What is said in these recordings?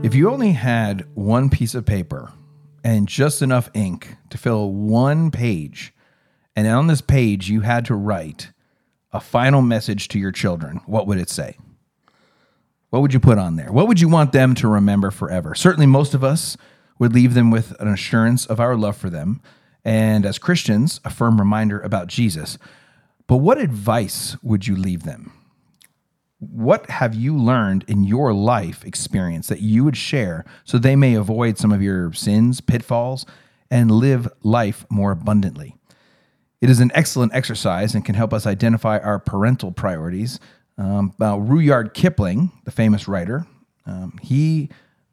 If you only had one piece of paper and just enough ink to fill one page, and on this page you had to write a final message to your children, what would it say? What would you put on there? What would you want them to remember forever? Certainly, most of us would leave them with an assurance of our love for them, and as Christians, a firm reminder about Jesus. But what advice would you leave them? What have you learned in your life experience that you would share so they may avoid some of your sins, pitfalls, and live life more abundantly? It is an excellent exercise and can help us identify our parental priorities. Um, Rudyard Kipling, the famous writer, um, he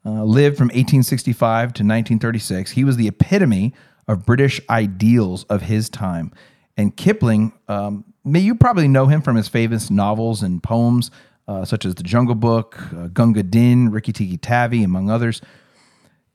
uh, lived from 1865 to 1936. He was the epitome of British ideals of his time. And Kipling, um, you probably know him from his famous novels and poems, uh, such as The Jungle Book, uh, Gunga Din, Rikki Tikki Tavi, among others.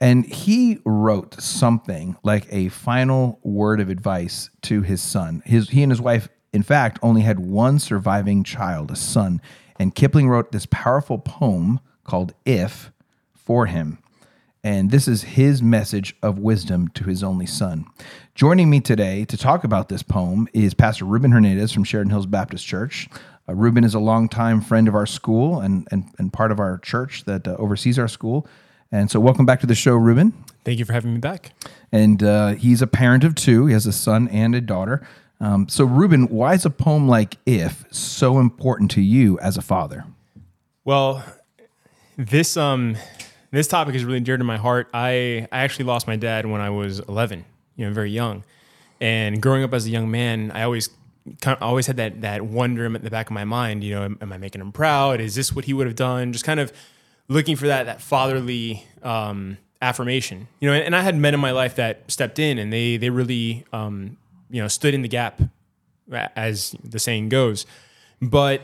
And he wrote something like a final word of advice to his son. His, he and his wife, in fact, only had one surviving child, a son. And Kipling wrote this powerful poem called If for him. And this is his message of wisdom to his only son. Joining me today to talk about this poem is Pastor Ruben Hernandez from Sheridan Hills Baptist Church. Uh, Ruben is a longtime friend of our school and, and, and part of our church that uh, oversees our school. And so, welcome back to the show, Ruben. Thank you for having me back. And uh, he's a parent of two, he has a son and a daughter. Um, so, Ruben, why is a poem like If so important to you as a father? Well, this um, this topic is really dear to my heart. I, I actually lost my dad when I was 11, you know, very young. And growing up as a young man, I always kind of always had that that wonder in the back of my mind. You know, am, am I making him proud? Is this what he would have done? Just kind of looking for that that fatherly um, affirmation. You know, and, and, I had men in my life that stepped in and they they really um, you know stood in the gap, as the saying goes. But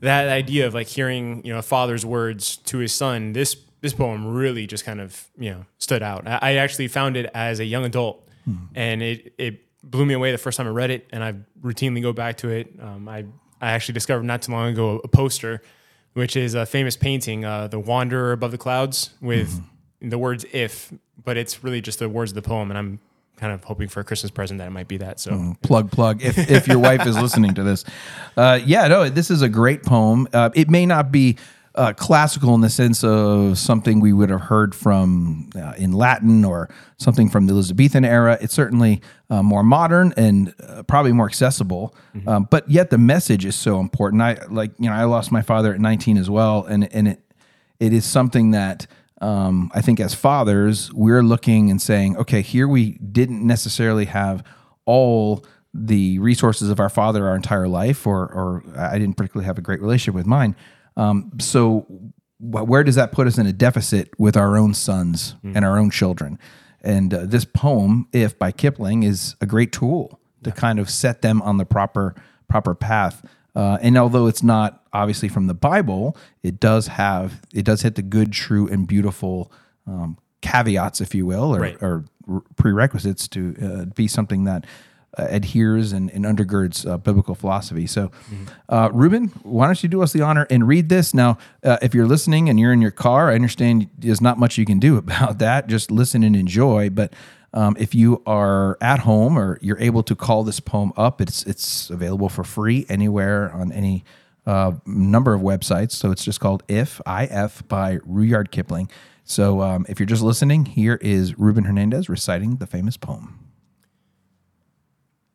that idea of like hearing you know a father's words to his son, this this poem really just kind of you know stood out. I, I actually found it as a young adult, hmm. and it it blew me away the first time I read it, and I routinely go back to it. Um, I I actually discovered not too long ago a poster, which is a famous painting, uh, "The Wanderer Above the Clouds," with mm-hmm. the words "if," but it's really just the words of the poem, and I'm kind of hoping for a Christmas present that it might be that. So mm, plug plug if if your wife is listening to this, uh, yeah, no, this is a great poem. Uh, it may not be uh, classical in the sense of something we would have heard from uh, in Latin or something from the Elizabethan era. It's certainly uh, more modern and uh, probably more accessible, mm-hmm. um, but yet the message is so important. I like you know I lost my father at 19 as well, and and it it is something that. Um, I think as fathers, we're looking and saying, okay, here we didn't necessarily have all the resources of our father our entire life, or, or I didn't particularly have a great relationship with mine. Um, so where does that put us in a deficit with our own sons mm. and our own children? And uh, this poem, "If" by Kipling, is a great tool to kind of set them on the proper proper path. Uh, and although it's not obviously from the Bible, it does have it does hit the good, true, and beautiful um, caveats, if you will, or, right. or prerequisites to uh, be something that uh, adheres and, and undergirds uh, biblical philosophy. So, uh, Ruben, why don't you do us the honor and read this? Now, uh, if you're listening and you're in your car, I understand there's not much you can do about that. Just listen and enjoy. But um, if you are at home or you're able to call this poem up, it's it's available for free anywhere on any uh, number of websites. So it's just called If IF by Rudyard Kipling. So um, if you're just listening, here is Ruben Hernandez reciting the famous poem.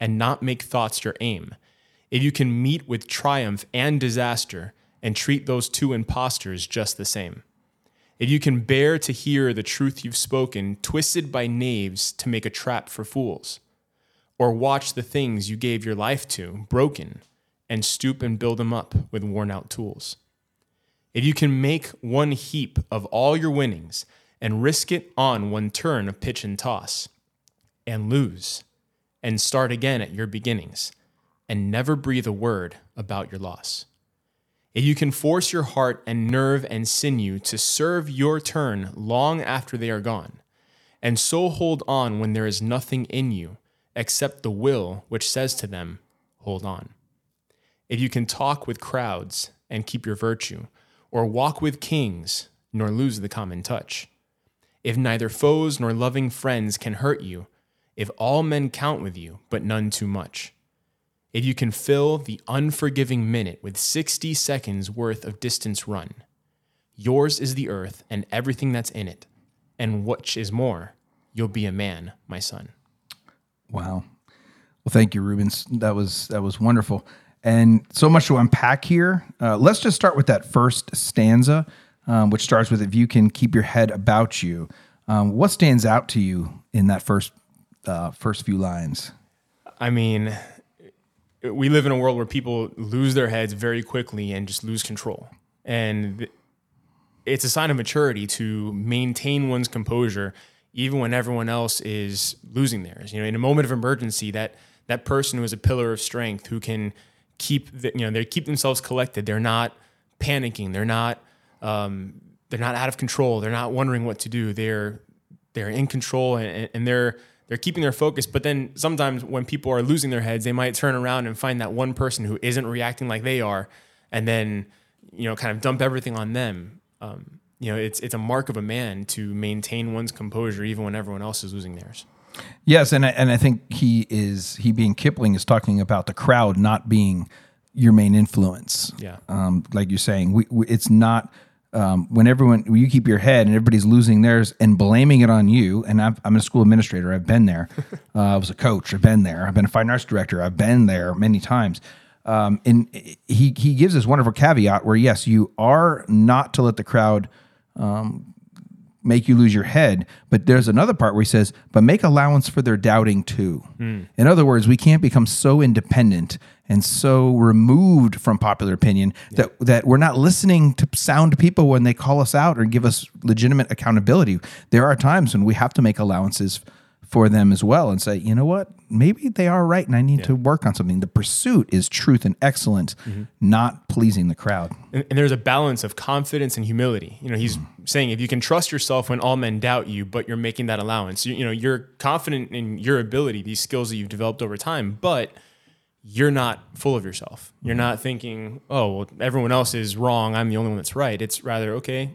and not make thoughts your aim, if you can meet with triumph and disaster and treat those two impostors just the same, if you can bear to hear the truth you've spoken twisted by knaves to make a trap for fools, or watch the things you gave your life to broken and stoop and build them up with worn out tools. If you can make one heap of all your winnings and risk it on one turn of pitch and toss and lose and start again at your beginnings and never breathe a word about your loss. If you can force your heart and nerve and sinew to serve your turn long after they are gone, and so hold on when there is nothing in you except the will which says to them, Hold on. If you can talk with crowds and keep your virtue, or walk with kings nor lose the common touch, if neither foes nor loving friends can hurt you, if all men count with you, but none too much, if you can fill the unforgiving minute with 60 seconds worth of distance run, yours is the earth and everything that's in it, and which is more, you'll be a man, my son. Wow. Well, thank you, Rubens. That was that was wonderful, and so much to unpack here. Uh, let's just start with that first stanza, um, which starts with "If you can keep your head about you." Um, what stands out to you in that first first few lines? I mean, we live in a world where people lose their heads very quickly and just lose control, and it's a sign of maturity to maintain one's composure even when everyone else is losing theirs. You know, in a moment of emergency, that that person who is a pillar of strength who can keep the, you know they keep themselves collected. They're not panicking. They're not um, they're not out of control. They're not wondering what to do. They're they're in control and, and they're they're keeping their focus. But then sometimes when people are losing their heads, they might turn around and find that one person who isn't reacting like they are, and then you know kind of dump everything on them. Um, you know, it's it's a mark of a man to maintain one's composure even when everyone else is losing theirs. Yes, and I, and I think he is he being Kipling is talking about the crowd not being your main influence. Yeah. um, like you're saying, we, we, it's not um, when everyone when you keep your head and everybody's losing theirs and blaming it on you. And I've, I'm a school administrator. I've been there. uh, I was a coach. I've been there. I've been a fine arts director. I've been there many times. Um, and he he gives this wonderful caveat where yes, you are not to let the crowd make you lose your head. But there's another part where he says, but make allowance for their doubting too. Hmm. In other words, we can't become so independent and so removed from popular opinion that, that we're not listening to sound people when they call us out or give us legitimate accountability. There are times when we have to make allowances for them as well and say, you know what, maybe they are right and I need to work on something. The pursuit is truth and excellence, mm-hmm. not pleasing the crowd. And, and there's a balance of confidence and humility. You know, he's saying if you can trust yourself when all men doubt you, but you're making that allowance, you, you know, you're confident in your ability, these skills that you've developed over time, but you're not full of yourself. You're mm-hmm. not thinking, oh, well, everyone else is wrong. I'm the only one that's right. It's rather, okay,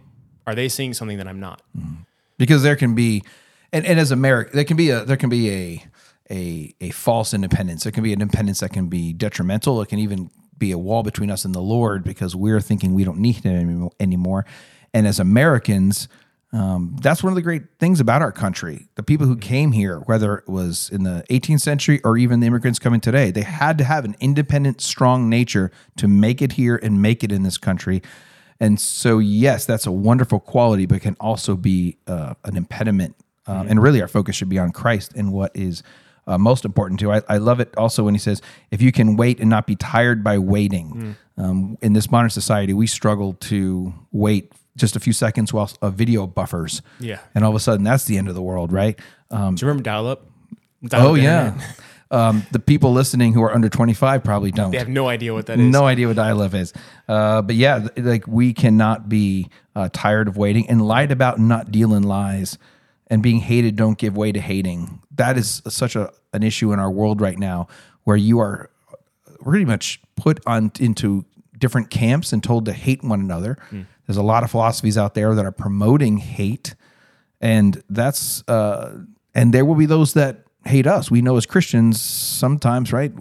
are they seeing something that I'm not? Mm-hmm. because there can be and, and as America there can be a there can be a a a false independence. There can be an independence that can be detrimental. It can even be a wall between us and the Lord because we're thinking we don't need him anymore and as Americans um, that's one of the great things about our country. The people who came here whether it was in the 18th century or even the immigrants coming today they had to have an independent strong nature to make it here and make it in this country. And so, yes, that's a wonderful quality, but can also be uh, an impediment. Um, And really, our focus should be on Christ and what is uh, most important to. I, I love it also when he says, "If you can wait and not be tired by waiting." Um, in this modern society, we struggle to wait just a few seconds while a video buffers. Yeah. and all of a sudden, that's the end of the world, right? Um, Do you remember dial up? oh yeah. Um, the people listening who are under 25 probably don't. They have no idea what that is. No idea what dial-up is. Uh, but yeah, like we cannot be uh, tired of waiting and lied about and not deal in lies and being hated don't give way to hating. That is such a an issue in our world right now where you are pretty much put on into different camps and told to hate one another. There's a lot of philosophies out there that are promoting hate and that's uh and there will be those that hate us we know as christians sometimes right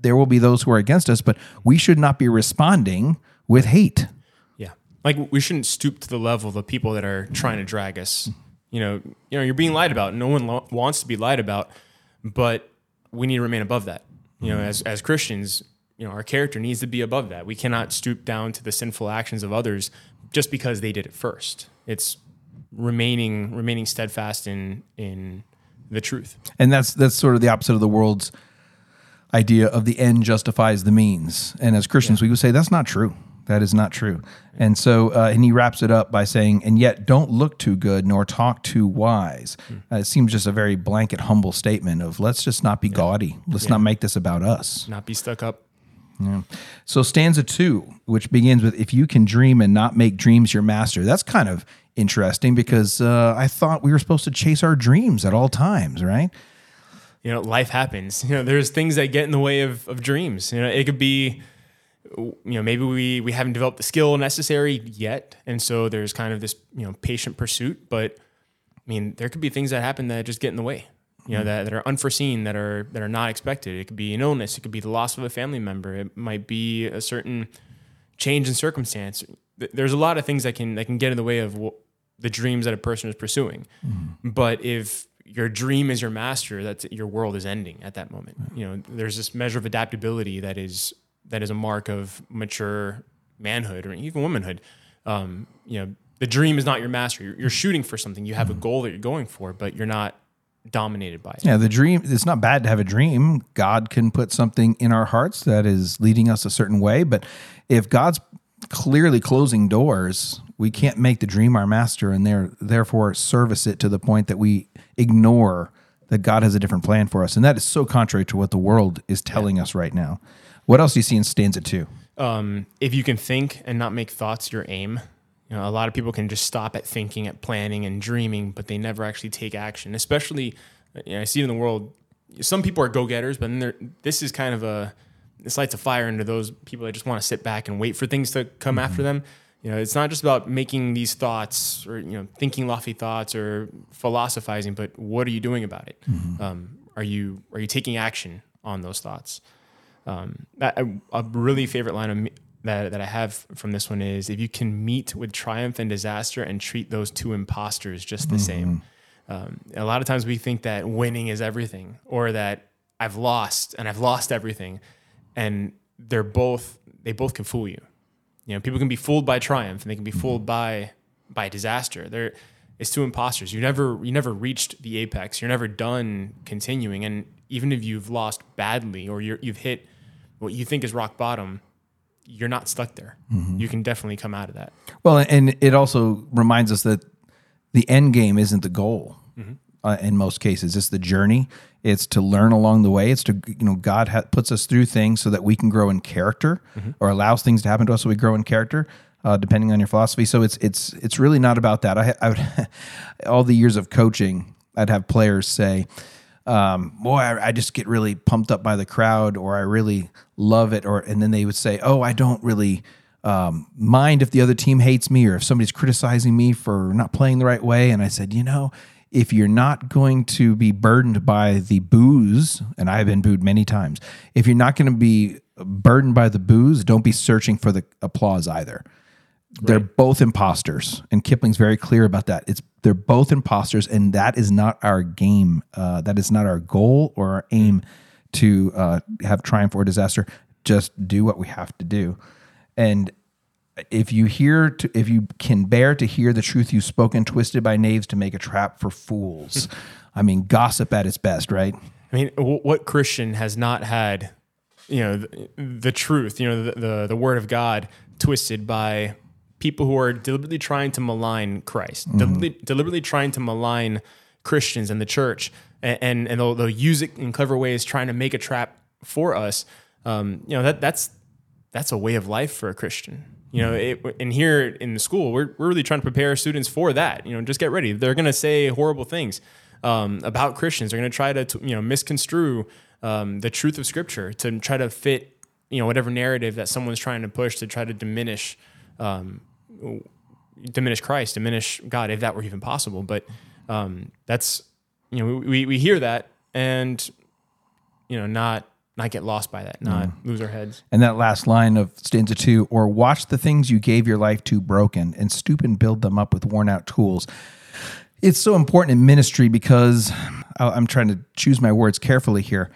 there will be those who are against us but we should not be responding with hate Yeah. Like we shouldn't stoop to the level of the people that are trying to drag us. You know, you know, you're being lied about. No one lo- wants to be lied about, but we need to remain above that. You know, mm-hmm. as as Christians, you know, our character needs to be above that. We cannot stoop down to the sinful actions of others just because they did it first. It's remaining remaining steadfast in in the truth. and that's that's sort of the opposite of the world's idea of the end justifies the means and as christians we would say that's not true That is not true. And so, uh, and he wraps it up by saying, and yet don't look too good nor talk too wise. Uh, it seems just a very blanket, humble statement of let's just not be gaudy. Let's not make this about us. Not be stuck up. So, stanza two, which begins with, if you can dream and not make dreams your master. That's kind of interesting because uh, I thought we were supposed to chase our dreams at all times, right? you know, life happens. You know, there's things that get in the way of, of dreams. You know, it could be, you know, maybe we we haven't developed the skill necessary yet, and so there's kind of this you know patient pursuit. But I mean, there could be things that happen that just get in the way. You know, hmm. that, that are unforeseen, that are that are not expected. It could be an illness. It could be the loss of a family member. It might be a certain change in circumstance. There's a lot of things that can that can get in the way of wh- the dreams that a person is pursuing. Hmm. But if your dream is your master, that's your world is ending at that moment. You know, there's this measure of adaptability that is that is a mark of mature manhood or even womanhood. Um, you know, the dream is not your master. You're, you're shooting for something. You have a goal that you're going for, but you're not dominated by it. Yeah, the dream, it's not bad to have a dream. God can put something in our hearts that is leading us a certain way. But if God's clearly closing doors, we can't make the dream our master and there, therefore service it to the point that we ignore that God has a different plan for us. And that is so contrary to what the world is telling us right now. What else do you see in stanza two? um, if you can think and not make thoughts your aim. You know, a lot of people can just stop at thinking, at planning and dreaming, but they never actually take action. Especially, you know, I see it in the world. Some people are go-getters, but then this is kind of a this lights a fire into those people that just want to sit back and wait for things to come after them. You know, it's not just about making these thoughts or you know thinking lofty thoughts or philosophizing, but what are you doing about it? Um, are you are you taking action on those thoughts? Um, that, a, a really favorite line of that, that I have from this one is if you can meet with triumph and disaster and treat those two imposters just the same. Um, a lot of times we think that winning is everything or that I've lost and I've lost everything. And they're both, they both can fool you. You know, people can be fooled by triumph and they can be fooled by, by disaster. They're, it's two imposters. You never, you never reached the apex. You're never done continuing. And even if you've lost badly or you're, you've hit what you think is rock bottom, you're not stuck there. You can definitely come out of that. Well, and it also reminds us that the end game isn't the goal. Uh, in most cases, it's the journey. It's to learn along the way. It's to you know God ha- puts us through things so that we can grow in character, or allows things to happen to us so we grow in character. Uh, depending on your philosophy, so it's it's it's really not about that. I, I would all the years of coaching, I'd have players say, um, boy, I, I just get really pumped up by the crowd, or I really love it, or and then they would say, oh, I don't really um, mind if the other team hates me, or if somebody's criticizing me for not playing the right way. And I said, you know, if you're not going to be burdened by the boos, and I've been booed many times, if you're not going to be burdened by the boos, don't be searching for the applause either. They're both imposters, and Kipling's very clear about that. It's they're both imposters, and that is not our game. Uh, that is not our goal or our aim to uh, have triumph or disaster. Just do what we have to do, and if you hear, to, if you can bear to hear the truth you've spoken, twisted by knaves to make a trap for fools. I mean, gossip at its best, right? I mean, what Christian has not had, you know, the, the truth, you know, the, the the word of God twisted by people who are deliberately trying to malign Christ, deliberately, deliberately trying to malign Christians and the church, and and, and they'll, they'll use it in clever ways, trying to make a trap for us. Um, you know, that that's that's a way of life for a Christian. You know, it, and here in the school, we're, we're really trying to prepare students for that. You know, just get ready. They're going to say horrible things um, about Christians. They're going to try to, you know, misconstrue um, the truth of Scripture to try to fit, you know, whatever narrative that someone's trying to push to try to diminish, um, diminish Christ, diminish God, if that were even possible. But um, that's, you know, we, we hear that and, you know, not not get lost by that, not lose our heads. And that last line of stanza two, or watch the things you gave your life to broken and stoop and build them up with worn out tools. It's so important in ministry because I'm trying to choose my words carefully here.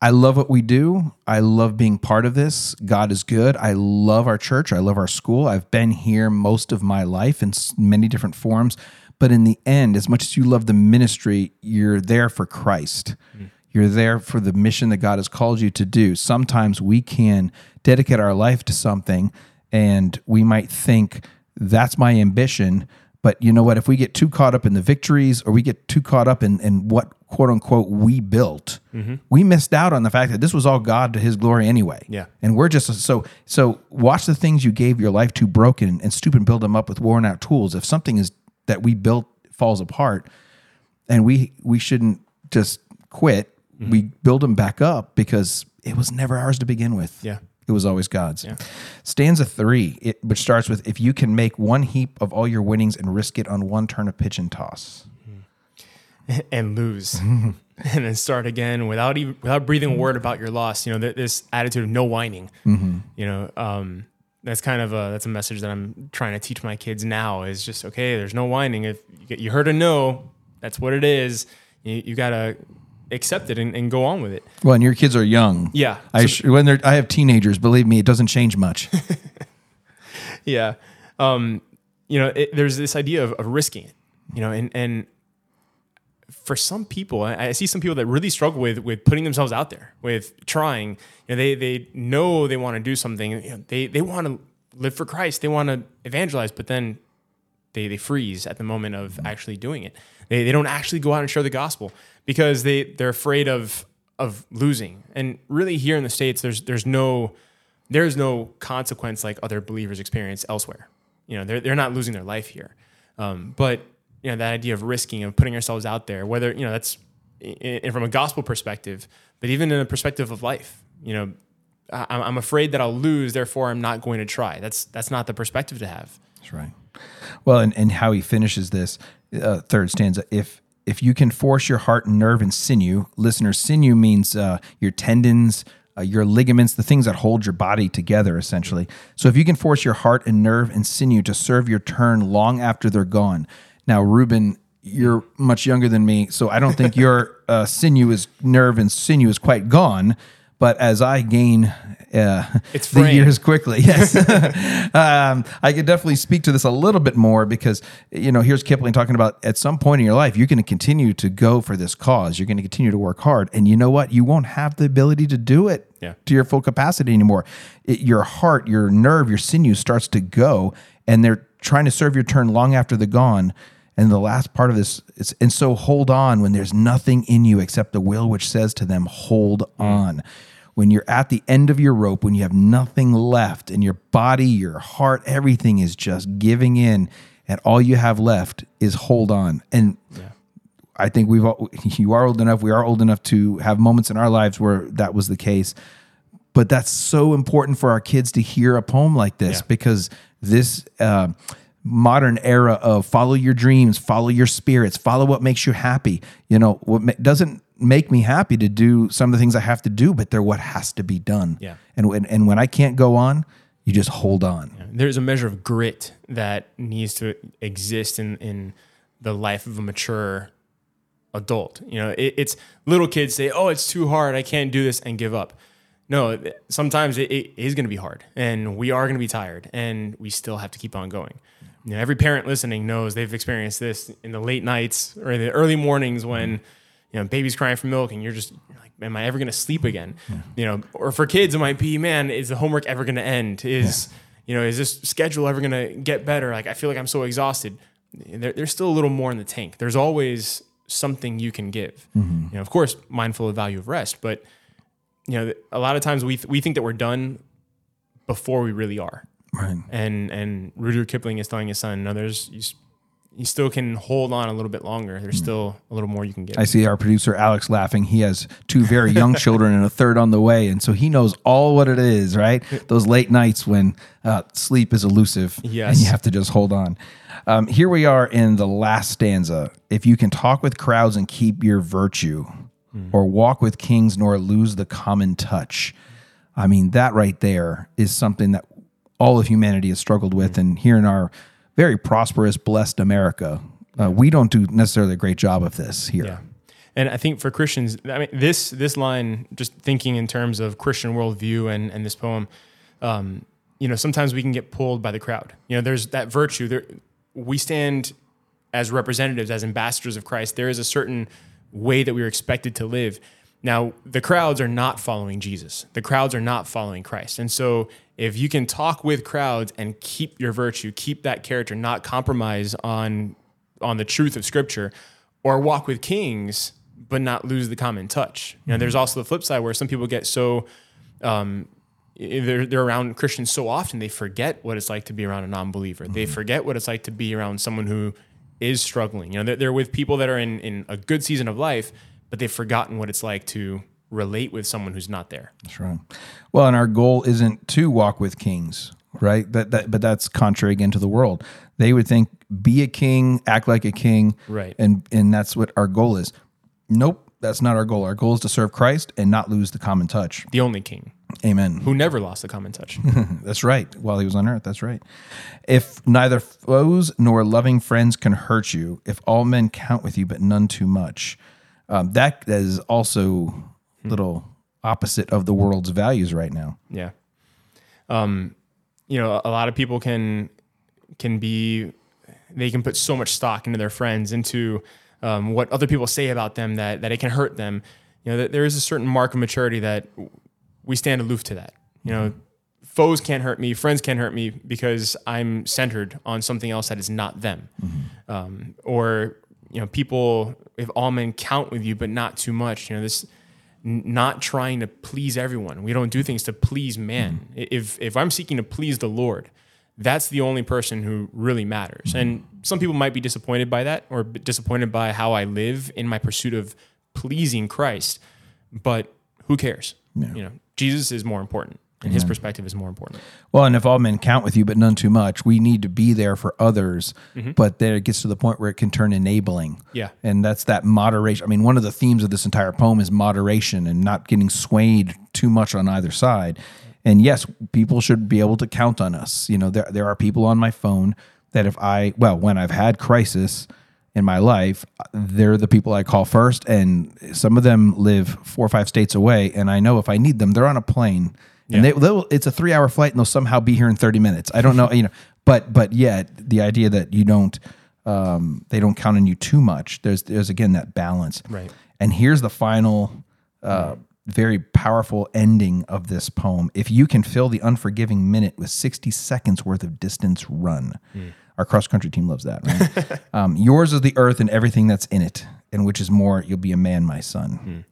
I love what we do. I love being part of this. God is good. I love our church. I love our school. I've been here most of my life in many different forms. But in the end, as much as you love the ministry, you're there for Christ. Mm-hmm. You're there for the mission that God has called you to do. Sometimes we can dedicate our life to something and we might think that's my ambition. But you know what? If we get too caught up in the victories or we get too caught up in, in what quote unquote we built, mm-hmm. we missed out on the fact that this was all God to his glory anyway. Yeah. And we're just so so watch the things you gave your life to broken and stoop and build them up with worn out tools. If something is that we built falls apart, and we we shouldn't just quit. Mm-hmm. We build them back up because it was never ours to begin with. Yeah. It was always God's. Stanza three, it, which starts with If you can make one heap of all your winnings and risk it on one turn of pitch and toss. and lose. And then start again without even without breathing a word about your loss you know th- this attitude of no whining. You know um that's kind of a that's a message that i'm trying to teach my kids now is just okay there's no whining. If you, get, you heard a no that's what it is. You, you gotta accept it and, and go on with it. Well, and your kids are young. yeah. I So- when they're I have teenagers. Believe me, it doesn't change much. yeah. Um you know it, there's this idea of, of risking it you know and and for some people I, see some people that really struggle with with putting themselves out there with trying you know they they know they want to do something you know, they they want to live for christ they want to evangelize but then they, they freeze at the moment of actually doing it they, they don't actually go out and share the gospel because they they're afraid of of losing and really here in the states there's there's no there's no consequence like other believers experience elsewhere. You know, they're, they're not losing their life here. Um, but, you know, that idea of risking and putting ourselves out there, whether, you know, that's i i from a gospel perspective, but even in a perspective of life, you know, I'm afraid that I'll lose, therefore I'm not going to try. That's, that's not the perspective to have. That's right. Well, and, and how he finishes this uh, third stanza, if if you can force your heart and nerve and sinew, listener, sinew means uh, your tendons, uh, your ligaments, the things that hold your body together, essentially. So if you can force your heart and nerve and sinew to serve your turn long after they're gone. Now, Ruben, you're much younger than me, so I don't think your uh, sinew is nerve and sinew is quite gone. But as I gain uh, It's the years quickly, yes, um, I could definitely speak to this a little bit more because you know here's Kipling talking about at some point in your life you're going to continue to go for this cause. You're going to continue to work hard, and you know what? You won't have the ability to do it Yeah. to your full capacity anymore. It, your heart, your nerve, your sinew starts to go, and they're trying to serve your turn long after they're gone. And the last part of this is, and so hold on when there's nothing in you except the will which says to them, hold on. When you're at the end of your rope, when you have nothing left, and your body, your heart, everything is just giving in, and all you have left is hold on. And I think we've all, you are old enough, we are old enough to have moments in our lives where that was the case. But that's so important for our kids to hear a poem like this Yeah. because this uh, modern era of follow your dreams, follow your spirits, follow what makes you happy. You know, what doesn't make me happy to do some of the things I have to do, but they're what has to be done. Yeah. And when, and when I can't go on, you just hold on. There's a measure of grit that needs to exist in, in the life of a mature adult. You know, it, it's little kids say, "Oh, it's too hard. I can't do this," and give up. No, sometimes it, it is going to be hard, and we are going to be tired, and we still have to keep on going. You know, every parent listening knows they've experienced this in the late nights or in the early mornings when you know baby's crying for milk, and you're just you're like, "Am I ever going to sleep again?" You know, or for kids, it might be, "Man, is the homework ever going to end?" Is you know, is this schedule ever going to get better? Like, I feel like I'm so exhausted. There, there's still a little more in the tank. There's always something you can give. Mm-hmm. You know, of course, mindful of value of rest, but you know, a lot of times we we think that we're done before we really are. Right. And and Rudyard Kipling is telling his son, no, there's you, you still can hold on a little bit longer. There's still a little more you can get. I see our producer Alex laughing. He has two very young children and a third on the way, and so he knows all what it is. Right, those late nights when uh, sleep is elusive, Yes. and you have to just hold on. Um, here we are in the last stanza. If you can talk with crowds and keep your virtue, or walk with kings nor lose the common touch. I mean, that right there is something that all of humanity has struggled with, and here in our very prosperous, blessed America, uh, we don't do necessarily a great job of this here. Yeah. And I think for Christians, I mean, this this line, just thinking in terms of Christian worldview and and this poem, um, you know, sometimes we can get pulled by the crowd. You know, there's that virtue. There, we stand as representatives, as ambassadors of Christ. There is a certain way that we are expected to live, Now, the crowds are not following Jesus. The crowds are not following Christ. And so, if you can talk with crowds and keep your virtue, keep that character, not compromise on on the truth of Scripture, or walk with kings but not lose the common touch. You know, there's also the flip side where some people get so um, they're, they're around Christians so often they forget what it's like to be around a non-believer. They forget what it's like to be around someone who is struggling. You know, they're, they're with people that are in in a good season of life, but they've forgotten what it's like to relate with someone who's not there. That's right. Well, and our goal isn't to walk with kings, right? That, that but that's contrary again to the world. They would think be a king, act like a king, Right. And and that's what our goal is. Nope, that's not our goal. Our goal is to serve Christ and not lose the common touch. The only king Amen. who never lost the common touch. That's right. While he was on earth, that's right. If neither foes nor loving friends can hurt you, if all men count with you, but none too much, um, that is also a little opposite of the world's values right now. Yeah. Um, you know, a lot of people can can be they can put so much stock into their friends, into um, what other people say about them that that it can hurt them. You know, that there is a certain mark of maturity that we stand aloof to that. You know, foes can't hurt me, friends can't hurt me because I'm centered on something else that is not them. Mm-hmm. Um, or you know, people if all men count with you, but not too much. You know, this n- not trying to please everyone. We don't do things to please man. Mm-hmm. If if I'm seeking to please the Lord, that's the only person who really matters. And mm-hmm. some people might be disappointed by that or disappointed by how I live in my pursuit of pleasing Christ, but who cares? You know, Jesus is more important and his perspective is more important. Well, and if all men count with you, but none too much, we need to be there for others. Mm-hmm. But then it gets to the point where it can turn enabling. Yeah. And that's that moderation. I mean, one of the themes of this entire poem is moderation and not getting swayed too much on either side. And yes, people should be able to count on us. You know, there, there are people on my phone that if I, well, when I've had crisis in my life, they're the people I call first. And some of them live four or five states away. And I know if I need them, they're on a plane. And they, they'll, it's a three hour flight and they'll somehow be here in 30 minutes. I don't know, you know, but, but yet the idea that you don't, um, they don't count on you too much. There's, there's again, that balance. Right. And here's the final, uh, very powerful ending of this poem. If you can fill the unforgiving minute with 60 seconds worth of distance run, our cross country team loves that, right? um, yours is the earth and everything that's in it, and which is more, you'll be a man, my son.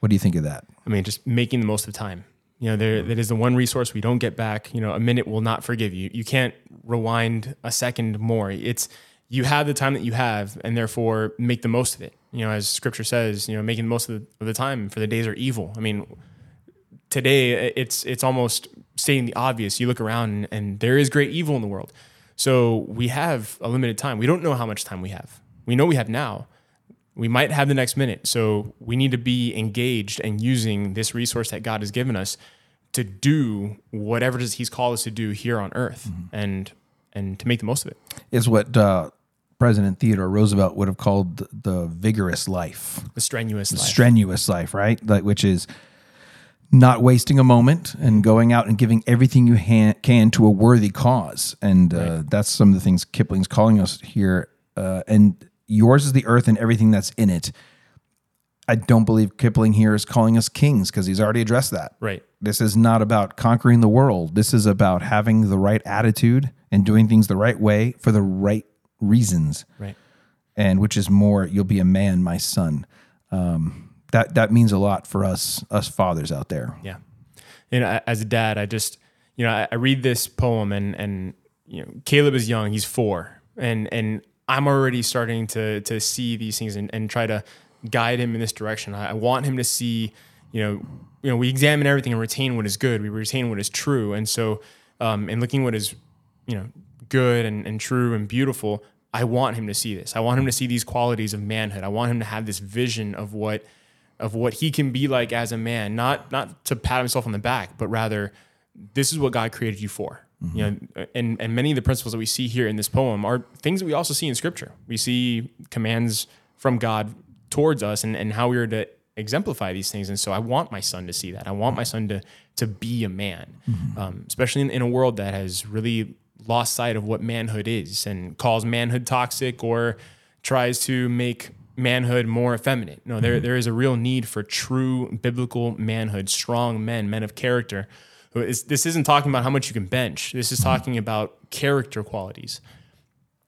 What do you think of that? I mean, just making the most of the time. You know, there that is the one resource we don't get back. You know, a minute will not forgive you. You can't rewind a second more. It's you have the time that you have, and therefore make the most of it. You know, as Scripture says, you know, making the most of the, of the time, for the days are evil. I mean, today it's it's almost stating the obvious. You look around, and, and there is great evil in the world. So we have a limited time. We don't know how much time we have. We know we have now, we might have the next minute. So we need to be engaged and using this resource that God has given us to do whatever He's called us to do here on earth and and to make the most of it. Is what uh, President Theodore Roosevelt would have called the, the vigorous life. The strenuous life. strenuous life, right? Like which is not wasting a moment and going out and giving everything you ha- can to a worthy cause. And uh, that's some of the things Kipling's calling us here. Uh, and yours is the earth and everything that's in it. I don't believe Kipling here is calling us kings because he's already addressed that. right. This is not about conquering the world. This is about having the right attitude and doing things the right way for the right reasons Right. and which is more you'll be a man my son um, that that means a lot for us us fathers out there Yeah. And as a dad, I just, you know, I, I read this poem and, and, you know, Caleb is young, he's four. And, and I'm already starting to, to see these things and, and try to guide him in this direction. I, I want him to see, you know, you know, we examine everything and retain what is good. We retain what is true. And so, um, in looking what is, you know, good and, and true and beautiful, I want him to see this. I want him to see these qualities of manhood. I want him to have this vision of what, of what he can be like as a man, not not to pat himself on the back, but rather this is what God created you for. You know, and and many of the principles that we see here in this poem are things that we also see in Scripture. We see commands from God towards us, and and how we are to exemplify these things. And so, I want my son to see that. I want my son to to be a man, um, especially in, in a world that has really lost sight of what manhood is and calls manhood toxic or tries to make manhood more effeminate. No, there there is a real need for true biblical manhood, strong men, men of character. Who is, this isn't talking about how much you can bench. This is talking about character qualities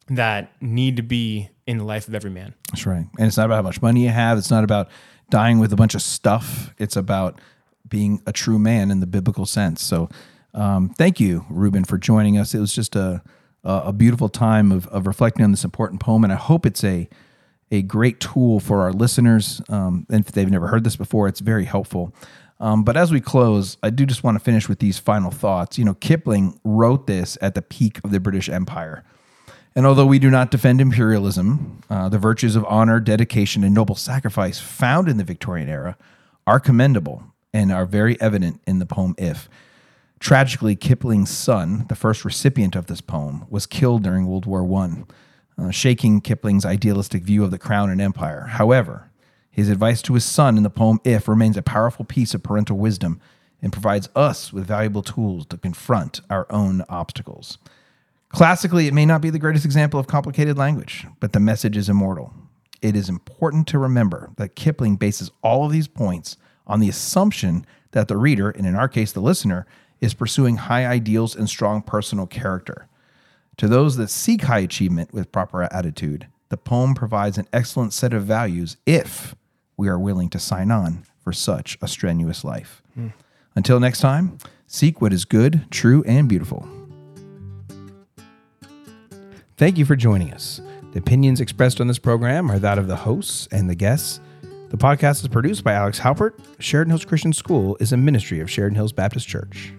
that need to be in the life of every man. That's right. And it's not about how much money you have. It's not about dying with a bunch of stuff. It's about being a true man in the biblical sense. So, um, thank you, Ruben, for joining us. It was just a a beautiful time of, of reflecting on this important poem, and I hope it's a a great tool for our listeners. Um, and if they've never heard this before, it's very helpful. Um, but as we close, I do just want to finish with these final thoughts. You know, Kipling wrote this at the peak of the British Empire. And although we do not defend imperialism, uh, the virtues of honor, dedication, and noble sacrifice found in the Victorian era are commendable and are very evident in the poem If. Tragically, Kipling's son, the first recipient of this poem, was killed during World War I, uh, shaking Kipling's idealistic view of the crown and empire. However, his advice to his son in the poem If remains a powerful piece of parental wisdom and provides us with valuable tools to confront our own obstacles. Classically, it may not be the greatest example of complicated language, but the message is immortal. It is important to remember that Kipling bases all of these points on the assumption that the reader, and in our case, the listener, is pursuing high ideals and strong personal character. To those that seek high achievement with proper attitude, the poem provides an excellent set of values if we are willing to sign on for such a strenuous life. Mm. Until next time, seek what is good, true, and beautiful. Thank you for joining us. The opinions expressed on this program are that of the hosts and the guests. The podcast is produced by Alex Halpert. Sheridan Hills Christian School is a ministry of Sheridan Hills Baptist Church.